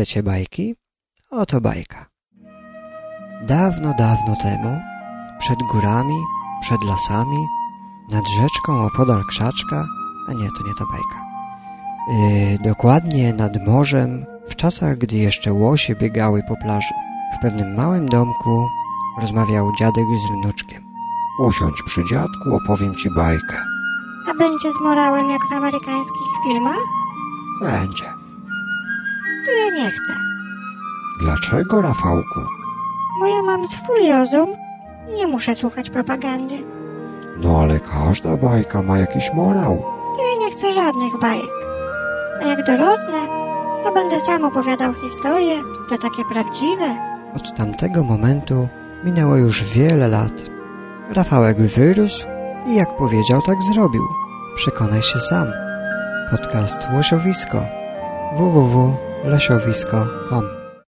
Chcecie bajki? Oto bajka. Dawno, dawno temu, przed górami, przed lasami, nad rzeczką opodal krzaczka, a nie, to nie ta bajka. Yy, dokładnie nad morzem, w czasach, gdy jeszcze łosie biegały po plaży. W pewnym małym domku rozmawiał dziadek z wnuczkiem. Usiądź przy dziadku, opowiem ci bajkę. A będzie z morałem jak w amerykańskich filmach? Będzie. Chcę, Dlaczego, Rafałku? bo ja mam swój rozum i nie muszę słuchać propagandy. No ale każda bajka ma jakiś morał. Ja nie chcę żadnych bajek. A jak dorosnę, to będę sam opowiadał historie, to takie prawdziwe. Od tamtego momentu minęło już wiele lat. Rafałek wyrósł i jak powiedział, tak zrobił. Przekonaj się sam. Podcast Łosiowisko Leszowisko.com